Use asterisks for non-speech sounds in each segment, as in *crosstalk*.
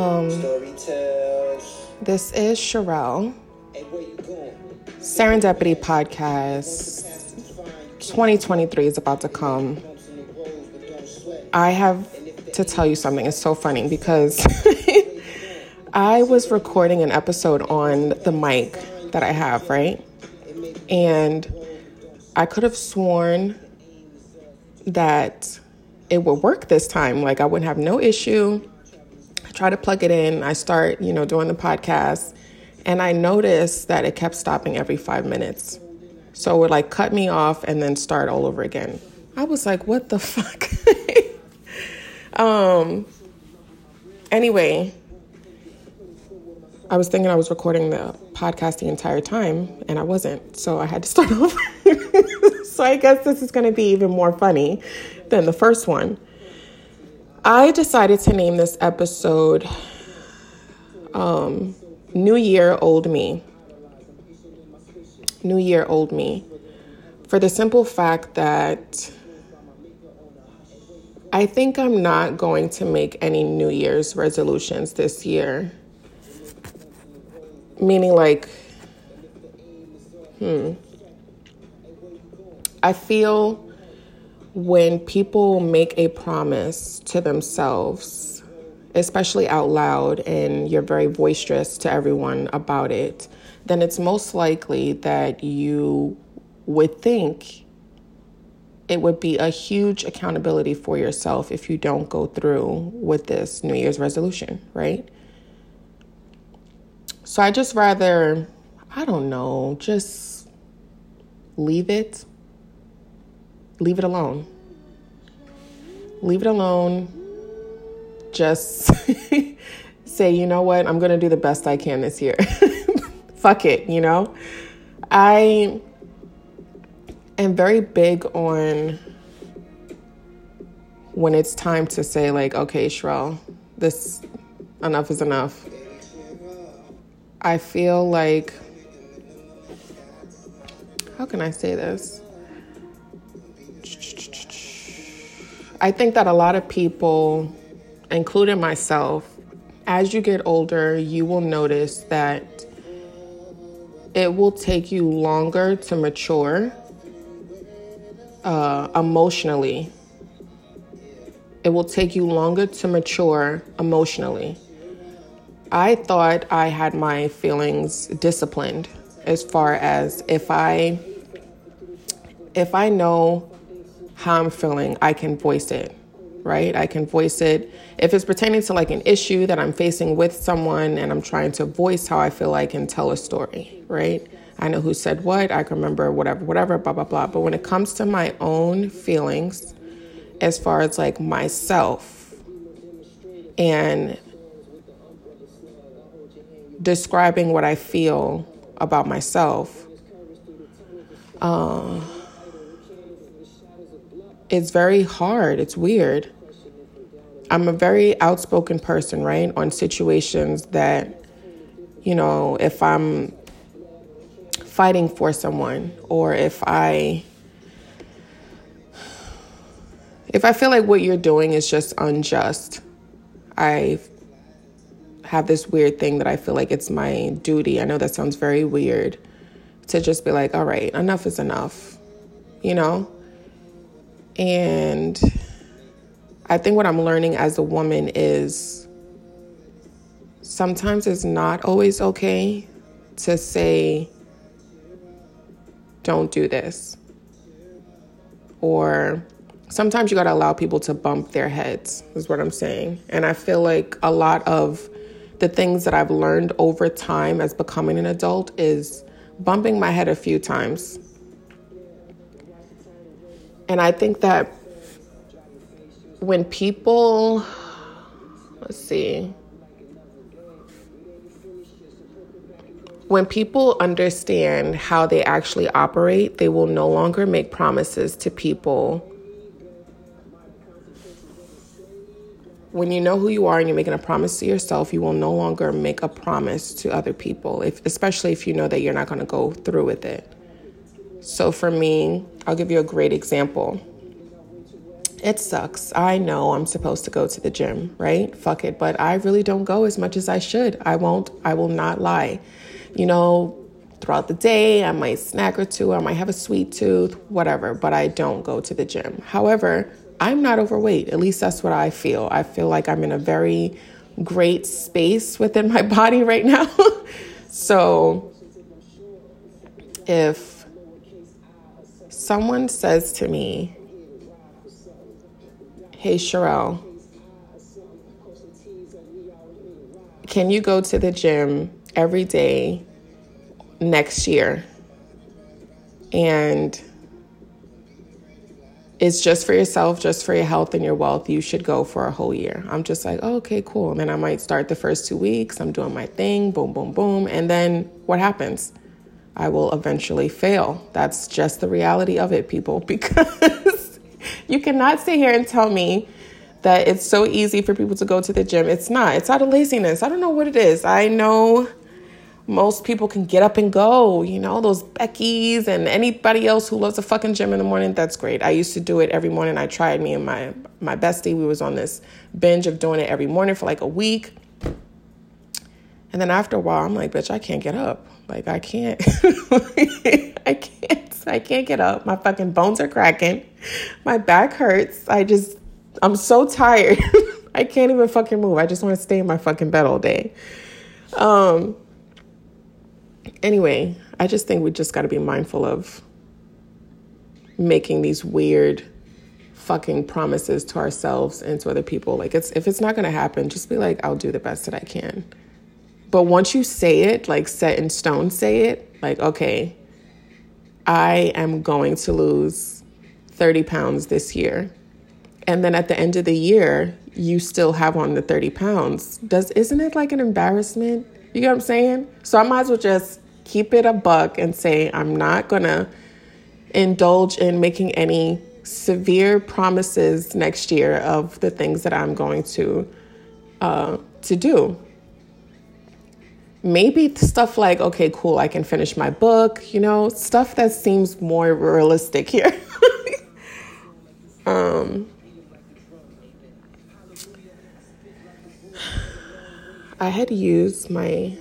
Um, this is Sherelle. Serendipity Podcast 2023 is about to come. I have to tell you something. It's so funny because *laughs* I was recording an episode on the mic that I have, right? And I could have sworn that it would work this time. Like I wouldn't have no issue. Try to plug it in. I start, you know, doing the podcast. And I noticed that it kept stopping every five minutes. So it would like cut me off and then start all over again. I was like, what the *laughs* fuck? um anyway, I was thinking I was recording the podcast the entire time and I wasn't. So I had to start *laughs* over. so I guess this is going to be even more funny than the first one. I decided to name this episode um, New Year Old Me. New Year Old Me. For the simple fact that I think I'm not going to make any New Year's resolutions this year. Meaning, like, hmm. I feel when people make a promise to themselves, especially out loud, and you're very boisterous to everyone about it, then it's most likely that you would think it would be a huge accountability for yourself if you don't go through with this New Year's resolution, right? So I just rather, I don't know, just leave it leave it alone. Leave it alone. Just *laughs* say, you know what, I'm going to do the best I can this year. *laughs* Fuck it, you know? I am very big on when it's time to say, like, okay, Shrell, this enough is enough. I feel like, how can I say this? I think that a lot of people, including myself, as you get older, you will notice that it will take you longer to mature uh, emotionally. It will take you longer to mature emotionally. I thought I had my feelings disciplined as far as if I if I know how I'm feeling, I can voice it, right? I can voice it. If it's pertaining to like an issue that I'm facing with someone and I'm trying to voice how I feel I can tell a story, right? I know who said what, I can remember whatever, whatever, blah, blah, blah. But when it comes to my own feelings, as far as like myself and describing what I feel about myself, uh, it's very hard. It's weird. I'm a very outspoken person, right? On situations that, you know, if I'm fighting for someone or if I if I feel like what you're doing is just unjust, I have this weird thing that I feel like it's my duty. I know that sounds very weird to just be like, all right, enough is enough, you know? And I think what I'm learning as a woman is sometimes it's not always okay to say, don't do this. Or sometimes you got to allow people to bump their heads, is what I'm saying. And I feel like a lot of the things that I've learned over time as becoming an adult is bumping my head a few times and I think that when people, let's see, when people understand how they actually operate, they will no longer make promises to people. When you know who you are and you're making a promise to yourself, you will no longer make a promise to other people, if, especially if you know that you're not going to go through with it. So for me, I'll give you a great example. it sucks. I know I'm supposed to go to the gym, right? Fuck it. But I really don't go as much as I should. I won't, I will not lie. You know, throughout the day, I might snack or two, I might have a sweet tooth, whatever, but I don't go to the gym. However, I'm not overweight. At least that's what I feel. I feel like I'm in a very great space within my *laughs* body right now. *laughs* so if someone says to me, Hey, Sherelle, can you go to the gym every day next year? And it's just for yourself, just for your health and your wealth. You should go for a whole year. I'm just like, oh, okay, cool. And then I might start the first two weeks. I'm doing my thing, boom, boom, boom. And then what happens? I will eventually fail. That's just the reality of it, people, *laughs* because you cannot sit here and tell me that it's so easy for people to go to the gym. It's not. It's out of laziness. I don't know what it is. I know most people can get up and go, you know, those Becky's and anybody else who loves a fucking gym in the morning, that's great. I used to do it every morning. I tried me and my my bestie, we was on this binge of doing it every morning for like a week. And then after a while, I'm like, bitch, I can't get up. Like I can't *laughs* I can't I can't get up. My fucking bones are cracking. My back hurts. I just, I'm so tired. *laughs* I can't even fucking move. I just want to stay in my fucking bed all day. Um, anyway, I just think we just got to be mindful of making these weird fucking promises to ourselves and to other people. Like it's if it's not going to happen, just be like I'll do the best that I can. But once you say it, like set in stone say it, like okay, I am going to lose 30 pounds this year. And then at the end of the year, you still have on the 30 pounds. Does isn't it like an embarrassment? You get what I'm saying? So I might as well just keep it a buck and say I'm not gonna indulge in making any severe promises next year of the things that I'm going to uh, to do maybe stuff like, okay, cool, I can finish my book, you know, stuff that seems more realistic here. *laughs* um, I had used my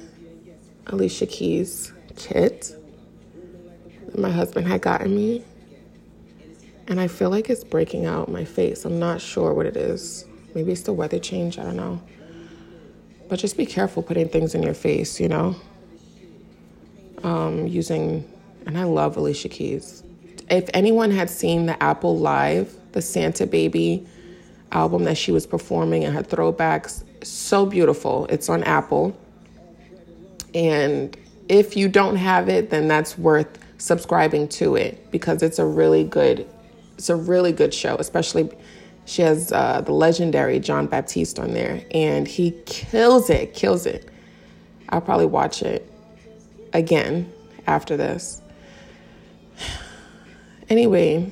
Alicia Keys kit that my husband had gotten me, and I feel like it's breaking out my face. I'm not sure what it is. Maybe it's the weather change, I don't know. But just be careful putting things in your face, you know? Um, using, and I love Alicia Keys. If anyone had seen the Apple Live, the Santa Baby album that she was performing and her throwbacks, so beautiful. It's on Apple. And if you don't have it, then that's worth subscribing to it because it's a really good it's a really good show, especially she has uh, the legendary Jon Batiste on there, and he kills it, kills it. I'll probably watch it again after this. *sighs* Anyway,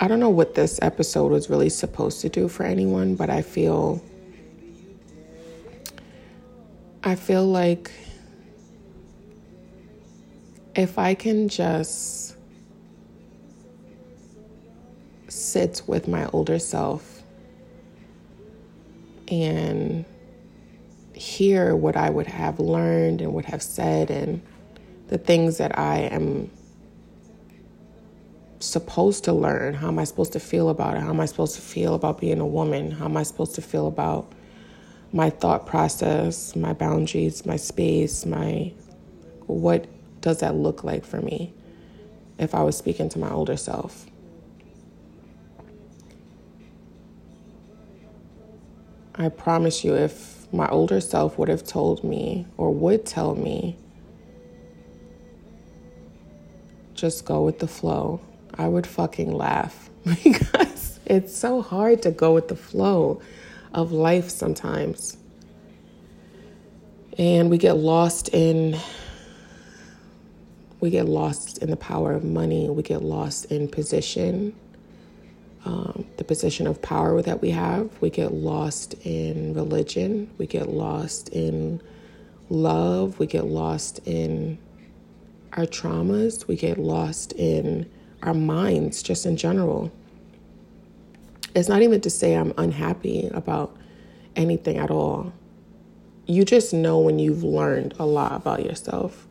I don't know what this episode was really supposed to do for anyone, but I feel I feel like if I can just sit with my older self and hear what I would have learned and would have said and the things that I am supposed to learn. How am I supposed to feel about it? How am I supposed to feel about being a woman? How am I supposed to feel about my thought process, my boundaries, my space, my what does that look like for me if I was speaking to my older self? I promise you, if my older self would have told me or would tell me, just go with the flow, I would fucking laugh *laughs* because it's so hard to go with the flow of life sometimes. And we get lost in we get lost in the power of money, we get lost in position, um, the position of power that we have. We get lost in religion. We get lost in love. We get lost in our traumas. We get lost in our minds, just in general. it's not even to say I'm unhappy about anything at all. You just know when you've learned a lot about yourself.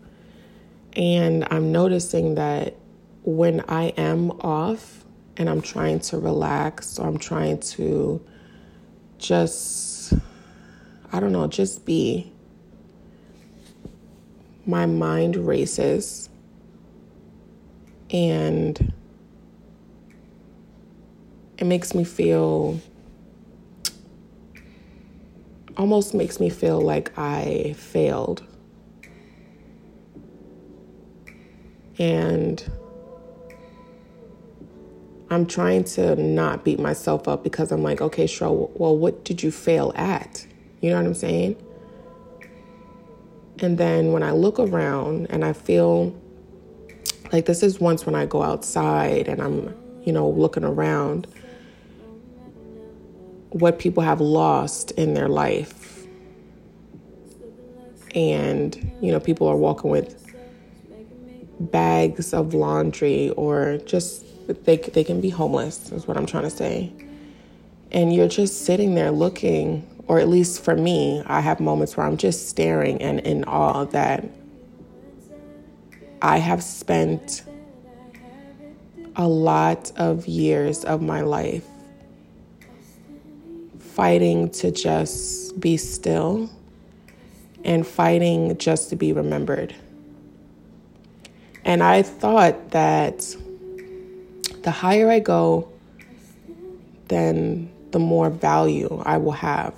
And I'm noticing that when I am off and I'm trying to relax or I'm trying to just, I don't know, just be, my mind races and it makes me feel almost makes me feel like I failed. And I'm trying to not beat myself up because I'm like, okay, sure, well, what did you fail at? You know what I'm saying? And then when I look around and I feel like this is once when I go outside and I'm, you know, looking around what people have lost in their life. And, you know, people are walking with bags of laundry or just they, they can be homeless, is what I'm trying to say. And you're just sitting there looking, or at least for me, I have moments where I'm just staring and in awe that I have spent a lot of years of my life fighting to just be still and fighting just to be remembered. And I thought that the higher I go, then the more value I will have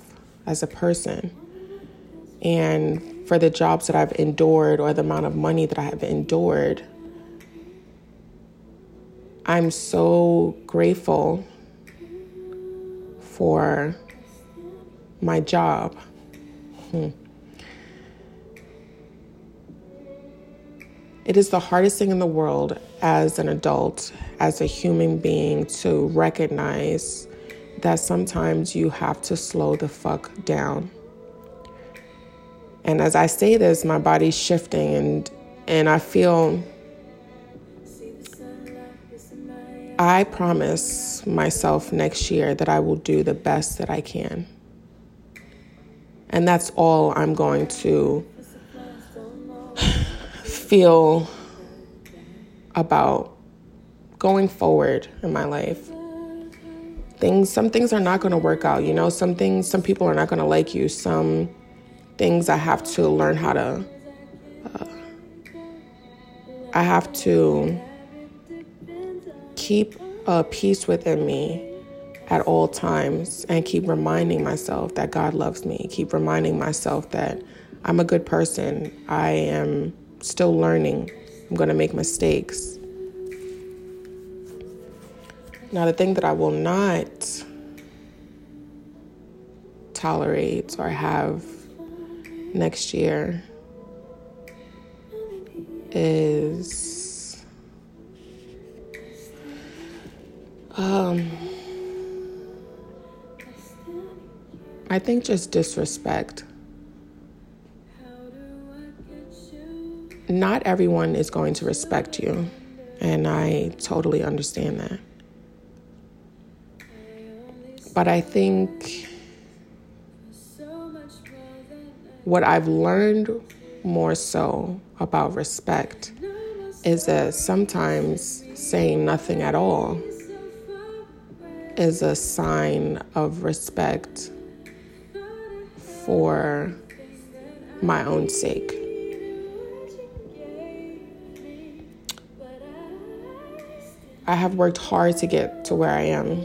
as a person. And for the jobs that I've endured or the amount of money that I have endured, I'm so grateful for my job. Hmm. It is the hardest thing in the world as an adult, as a human being, to recognize that sometimes you have to slow the fuck down. And as I say this, my body's shifting and and I feel I promise myself next year that I will do the best that I can. And that's all I'm going to feel about going forward in my life. Things some things are not going to work out, you know, some things some people are not going to like you. Some things I have to learn how to uh, I have to keep a peace within me at all times and keep reminding myself that God loves me, keep reminding myself that I'm a good person. I am still learning. I'm going to make mistakes. Now, the thing that I will not tolerate or have next year is um I think just disrespect. Not everyone is going to respect you, and I totally understand that. But I think what I've learned more so about respect is that sometimes saying nothing at all is a sign of respect for my own sake. I have worked hard to get to where I am.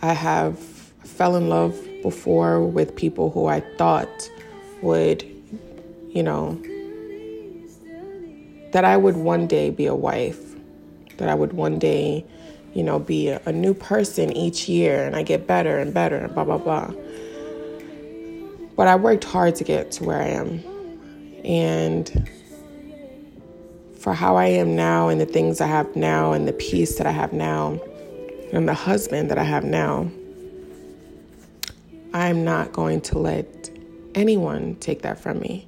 I have fell in love before with people who I thought would, you know, that I would one day be a wife, that I would one day, you know, be a, new person each year and I get better and better and blah, blah, blah. But I worked hard to get to where I am. And for how I am now and the things I have now and the peace that I have now and the husband that I have now, I'm not going to let anyone take that from me.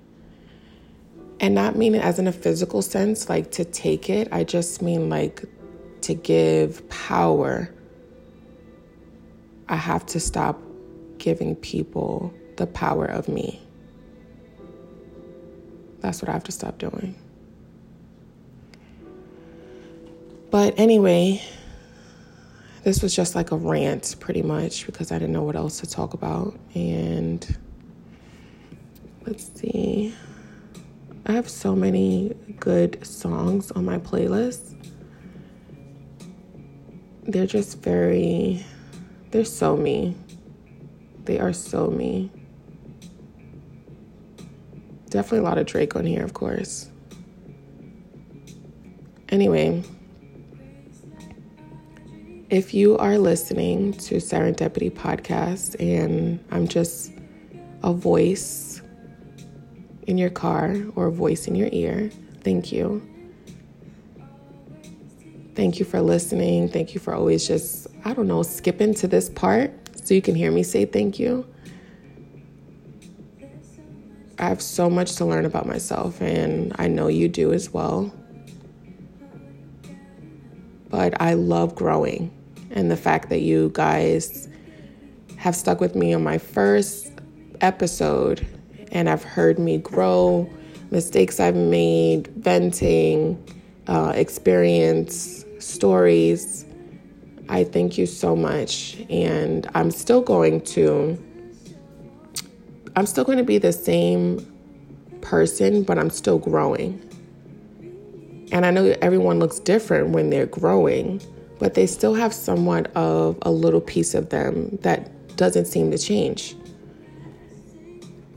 And not mean it as in a physical sense, like to take it. I just mean like to give power I have to stop giving people the power of me. That's what I have to stop doing. But anyway, this was just like a rant pretty much because I didn't know what else to talk about. And let's see. I have so many good songs on my playlist. They're just very, they're so me. They are so me. Definitely a lot of Drake on here, of course. Anyway, if you are listening to Serendipity Podcast and I'm just a voice in your car or a voice in your ear, thank you. Thank you for listening. Thank you for always just, I don't know, skipping to this part so you can hear me say thank you. I have so much to learn about myself, and I know you do as well. I love growing, and the fact that you guys have stuck with me on my first episode and have heard me grow, mistakes I've made, venting, uh, experience, stories. I thank you so much. And I'm still going to, I'm still going to be the same person, but I'm still growing. And I know everyone looks different when they're growing, but they still have somewhat of a little piece of them that doesn't seem to change.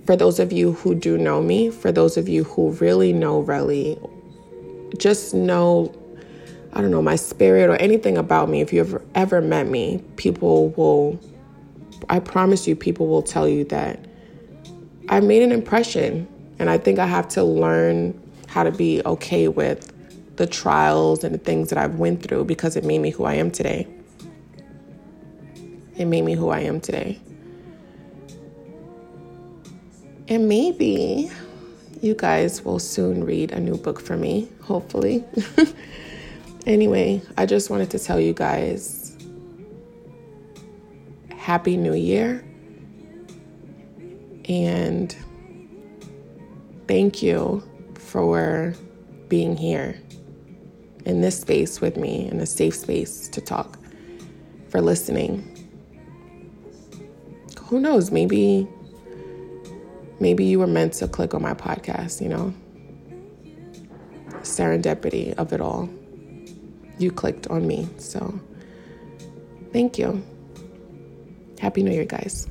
For those of you who do know me, for those of you who really know Relly, just know I don't know, my spirit or anything about me, if you ever ever met me, people will I promise you people will tell you that I made an impression and I think I have to learn how to be okay with the trials and the things that I've went through because it made me who I am today. It made me who I am today. And maybe you guys will soon read a new book for me, hopefully. *laughs* Anyway, I just wanted to tell you guys Happy New Year. And thank you for being here in this space with me, in a safe space to talk, for listening. Who knows? Maybe, maybe you were meant to click on my podcast, you know? Serendipity of it all you clicked on me. So thank you. Happy New Year, guys.